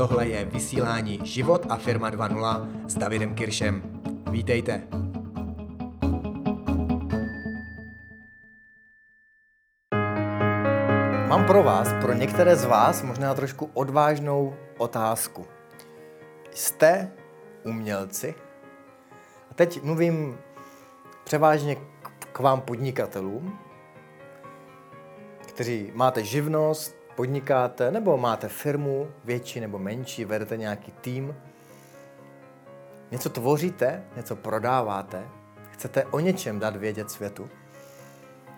tohle je vysílání Život a firma 2.0 s Davidem Kiršem. Vítejte. Mám pro vás, pro některé z vás, možná trošku odvážnou otázku. Jste umělci? A teď mluvím převážně k vám podnikatelům, kteří máte živnost, podnikáte, nebo máte firmu, větší nebo menší, vedete nějaký tým, něco tvoříte, něco prodáváte, chcete o něčem dát vědět světu,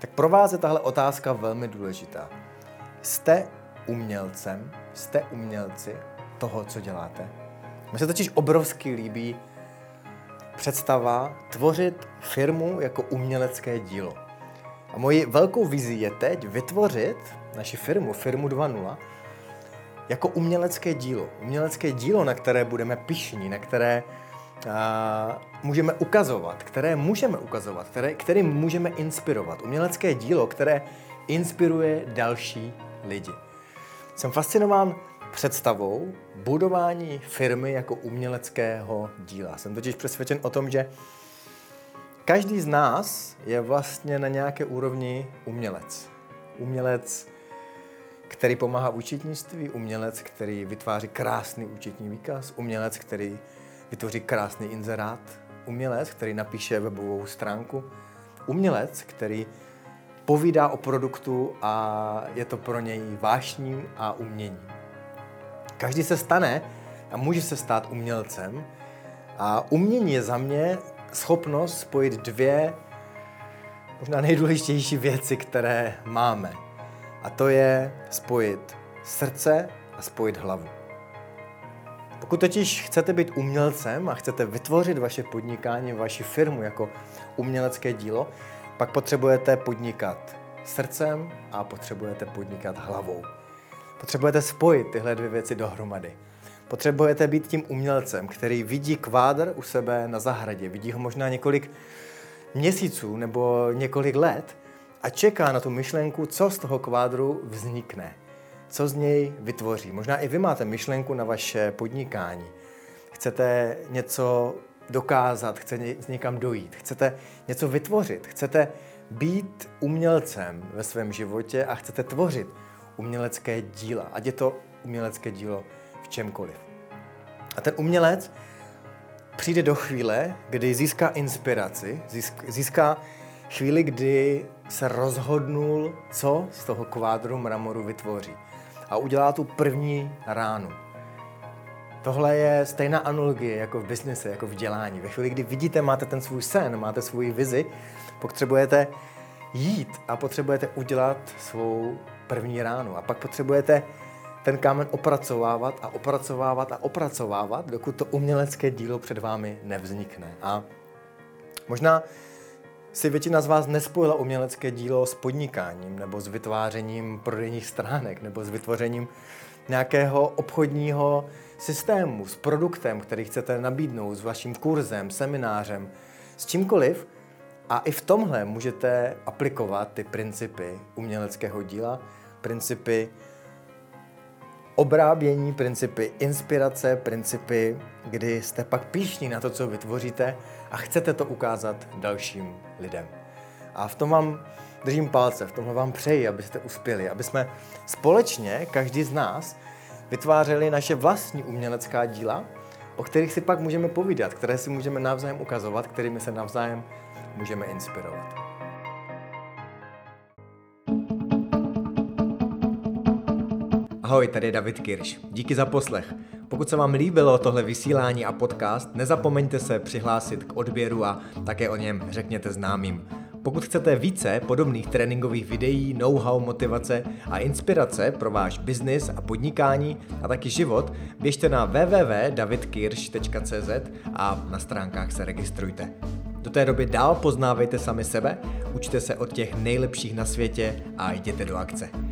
tak pro vás je tahle otázka velmi důležitá. Jste umělcem, jste umělci toho, co děláte. Mně se totiž obrovsky líbí představa tvořit firmu jako umělecké dílo. A mojí velkou vizí je teď vytvořit naši firmu, firmu 2.0, jako umělecké dílo. Umělecké dílo, na které budeme pišní, na které a, můžeme ukazovat, které můžeme ukazovat, které, kterým můžeme inspirovat. Umělecké dílo, které inspiruje další lidi. Jsem fascinován představou budování firmy jako uměleckého díla. Jsem totiž přesvědčen o tom, že každý z nás je vlastně na nějaké úrovni umělec. Umělec, který pomáhá v účetnictví, umělec, který vytváří krásný účetní výkaz, umělec, který vytvoří krásný inzerát, umělec, který napíše webovou stránku, umělec, který povídá o produktu a je to pro něj vášním a umění. Každý se stane a může se stát umělcem a umění je za mě schopnost spojit dvě možná nejdůležitější věci, které máme. A to je spojit srdce a spojit hlavu. Pokud totiž chcete být umělcem a chcete vytvořit vaše podnikání, vaši firmu jako umělecké dílo, pak potřebujete podnikat srdcem a potřebujete podnikat hlavou. Potřebujete spojit tyhle dvě věci dohromady. Potřebujete být tím umělcem, který vidí kvádr u sebe na zahradě, vidí ho možná několik měsíců nebo několik let a čeká na tu myšlenku, co z toho kvádru vznikne, co z něj vytvoří. Možná i vy máte myšlenku na vaše podnikání. Chcete něco dokázat, chcete někam dojít, chcete něco vytvořit, chcete být umělcem ve svém životě a chcete tvořit umělecké díla, ať je to umělecké dílo v čemkoliv. A ten umělec přijde do chvíle, kdy získá inspiraci, získá chvíli, kdy se rozhodnul, co z toho kvádru mramoru vytvoří. A udělá tu první ránu. Tohle je stejná analogie jako v biznise, jako v dělání. Ve chvíli, kdy vidíte, máte ten svůj sen, máte svůj vizi, potřebujete jít a potřebujete udělat svou první ránu. A pak potřebujete ten kámen opracovávat a opracovávat a opracovávat, dokud to umělecké dílo před vámi nevznikne. A možná si většina z vás nespojila umělecké dílo s podnikáním nebo s vytvářením prodejních stránek nebo s vytvořením nějakého obchodního systému, s produktem, který chcete nabídnout, s vaším kurzem, seminářem, s čímkoliv. A i v tomhle můžete aplikovat ty principy uměleckého díla, principy obrábění, principy inspirace, principy, kdy jste pak píšní na to, co vytvoříte a chcete to ukázat dalším lidem. A v tom vám držím palce, v tomhle vám přeji, abyste uspěli, aby jsme společně, každý z nás, vytvářeli naše vlastní umělecká díla, o kterých si pak můžeme povídat, které si můžeme navzájem ukazovat, kterými se navzájem můžeme inspirovat. Ahoj, tady je David Kirš. Díky za poslech. Pokud se vám líbilo tohle vysílání a podcast, nezapomeňte se přihlásit k odběru a také o něm řekněte známým. Pokud chcete více podobných tréninkových videí, know-how, motivace a inspirace pro váš biznis a podnikání a taky život, běžte na www.davidkirš.cz a na stránkách se registrujte. Do té doby dál poznávejte sami sebe, učte se od těch nejlepších na světě a jděte do akce.